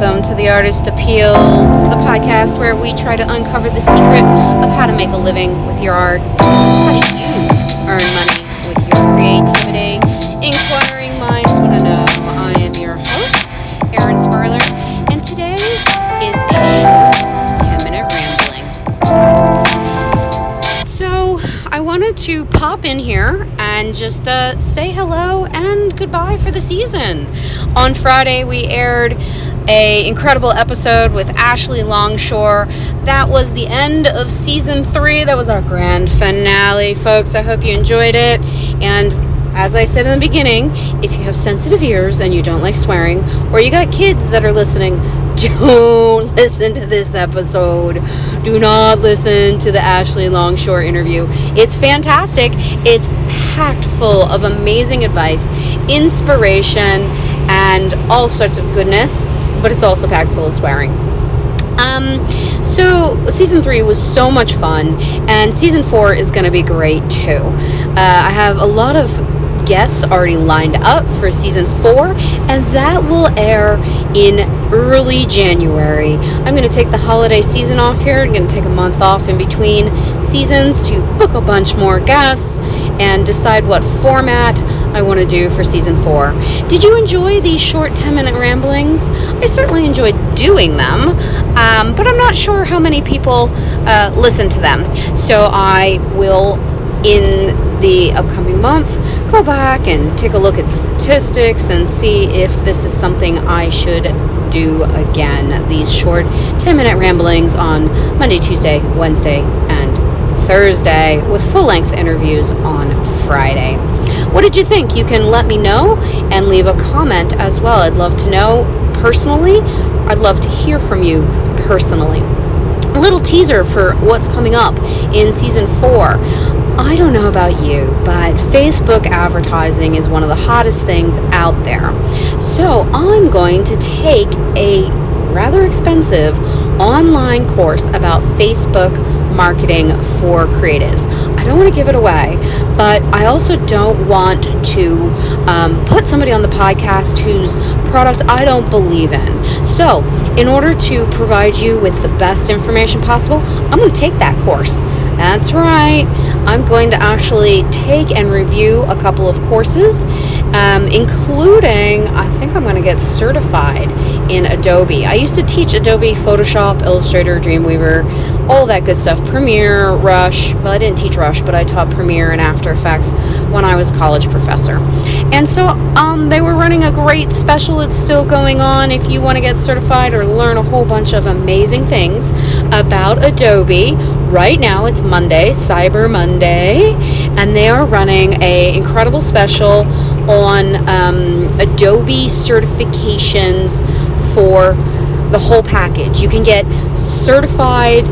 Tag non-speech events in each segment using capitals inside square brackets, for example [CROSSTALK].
Welcome to the Artist Appeals, the podcast where we try to uncover the secret of how to make a living with your art. How do you earn money with your creativity? Inquiring minds want to know. I am your host, Erin Sparler, and today is a short 10 minute rambling. So, I wanted to pop in here and just uh, say hello and goodbye for the season. On Friday, we aired a incredible episode with Ashley Longshore. That was the end of season three. That was our grand finale, folks. I hope you enjoyed it. And as I said in the beginning, if you have sensitive ears and you don't like swearing, or you got kids that are listening, [LAUGHS] don't listen to this episode. Do not listen to the Ashley Longshore interview. It's fantastic. It's packed full of amazing advice, inspiration, and all sorts of goodness but it's also packed full of swearing. Um, so season three was so much fun, and season four is going to be great too. Uh, I have a lot of guests already lined up for season four, and that will air in early January. I'm going to take the holiday season off here. I'm going to take a month off in between seasons to book a bunch more guests and decide what format I want to do for season four. Did you enjoy these short 10 minute ramblings? I certainly enjoyed doing them, um, but I'm not sure how many people uh, listen to them. So I will, in the upcoming month, go back and take a look at statistics and see if this is something I should do again. These short 10 minute ramblings on Monday, Tuesday, Wednesday, and Thursday with full length interviews on Friday. What did you think? You can let me know and leave a comment as well. I'd love to know personally. I'd love to hear from you personally. A little teaser for what's coming up in season four. I don't know about you, but Facebook advertising is one of the hottest things out there. So I'm going to take a rather expensive online course about Facebook marketing for creatives. I don't want to give it away, but I also don't want to um, put somebody on the podcast whose product I don't believe in. So, in order to provide you with the best information possible, I'm going to take that course. That's right. I'm going to actually take and review a couple of courses, um, including, I think I'm going to get certified in Adobe. I used to teach Adobe Photoshop, Illustrator, Dreamweaver, all that good stuff. Premiere, Rush. Well, I didn't teach Rush, but I taught Premiere and After Effects when I was a college professor. And so um, they were running a great special. It's still going on if you want to get certified or learn a whole bunch of amazing things about Adobe. Right now, it's Monday, Cyber Monday, and they are running a incredible special on um, Adobe certifications for the whole package. You can get certified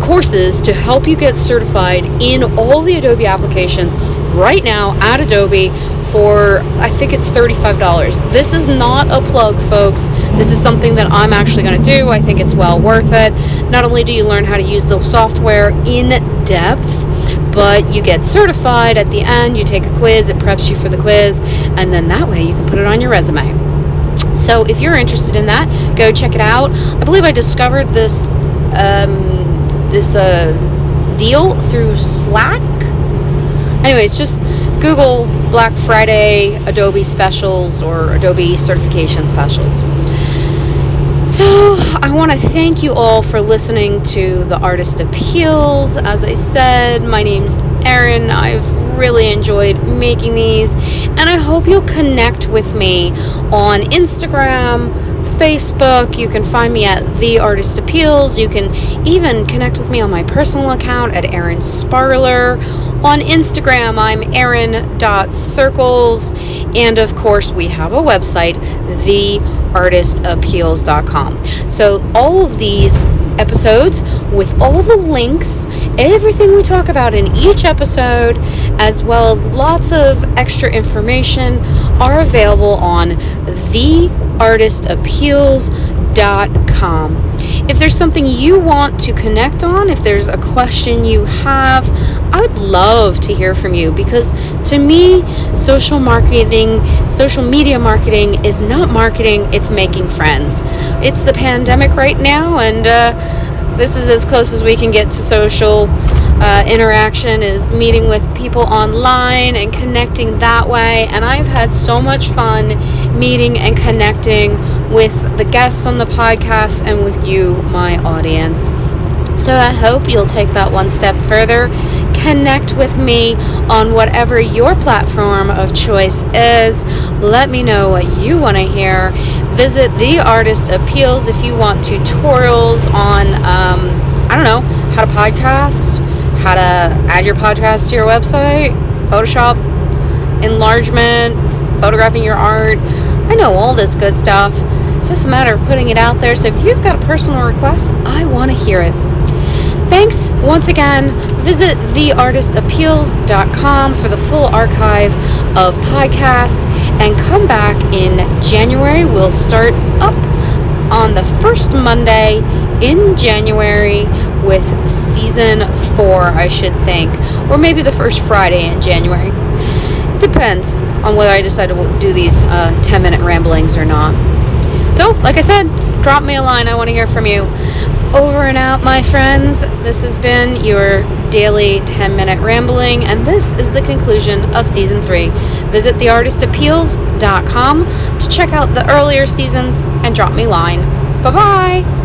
courses to help you get certified in all the Adobe applications right now at Adobe for I think it's $35. This is not a plug, folks. This is something that I'm actually going to do. I think it's well worth it. Not only do you learn how to use the software in depth, but you get certified at the end. You take a quiz, it preps you for the quiz, and then that way you can put it on your resume. So if you're interested in that, go check it out. I believe I discovered this um, this uh, deal through Slack. Anyways, just Google Black Friday Adobe specials or Adobe certification specials. So, I want to thank you all for listening to the Artist Appeals. As I said, my name's Erin. I've really enjoyed making these, and I hope you'll connect with me on Instagram, Facebook. You can find me at The Artist Appeals. You can even connect with me on my personal account at Erin Sparler. On Instagram, I'm Erin.circles. And of course, we have a website, theartistappeals.com. So all of these episodes with all the links, everything we talk about in each episode, as well as lots of extra information, are available on theartistappeals.com. if there's something you want to connect on, if there's a question you have, I would love to hear from you because to me, social marketing, social media marketing is not marketing, it's making friends. It's the pandemic right now, and uh, this is as close as we can get to social uh, interaction is meeting with people online and connecting that way. And I've had so much fun meeting and connecting with the guests on the podcast and with you, my audience. So I hope you'll take that one step further. Connect with me on whatever your platform of choice is. Let me know what you want to hear. Visit The Artist Appeals if you want tutorials on, um, I don't know, how to podcast, how to add your podcast to your website, Photoshop, enlargement, photographing your art. Know all this good stuff. It's just a matter of putting it out there. So if you've got a personal request, I want to hear it. Thanks once again. Visit theartistappeals.com for the full archive of podcasts and come back in January. We'll start up on the first Monday in January with season four, I should think, or maybe the first Friday in January. Depends on whether I decide to do these uh, 10 minute ramblings or not. So, like I said, drop me a line. I want to hear from you. Over and out, my friends. This has been your daily 10 minute rambling, and this is the conclusion of season three. Visit theartistappeals.com to check out the earlier seasons and drop me a line. Bye bye.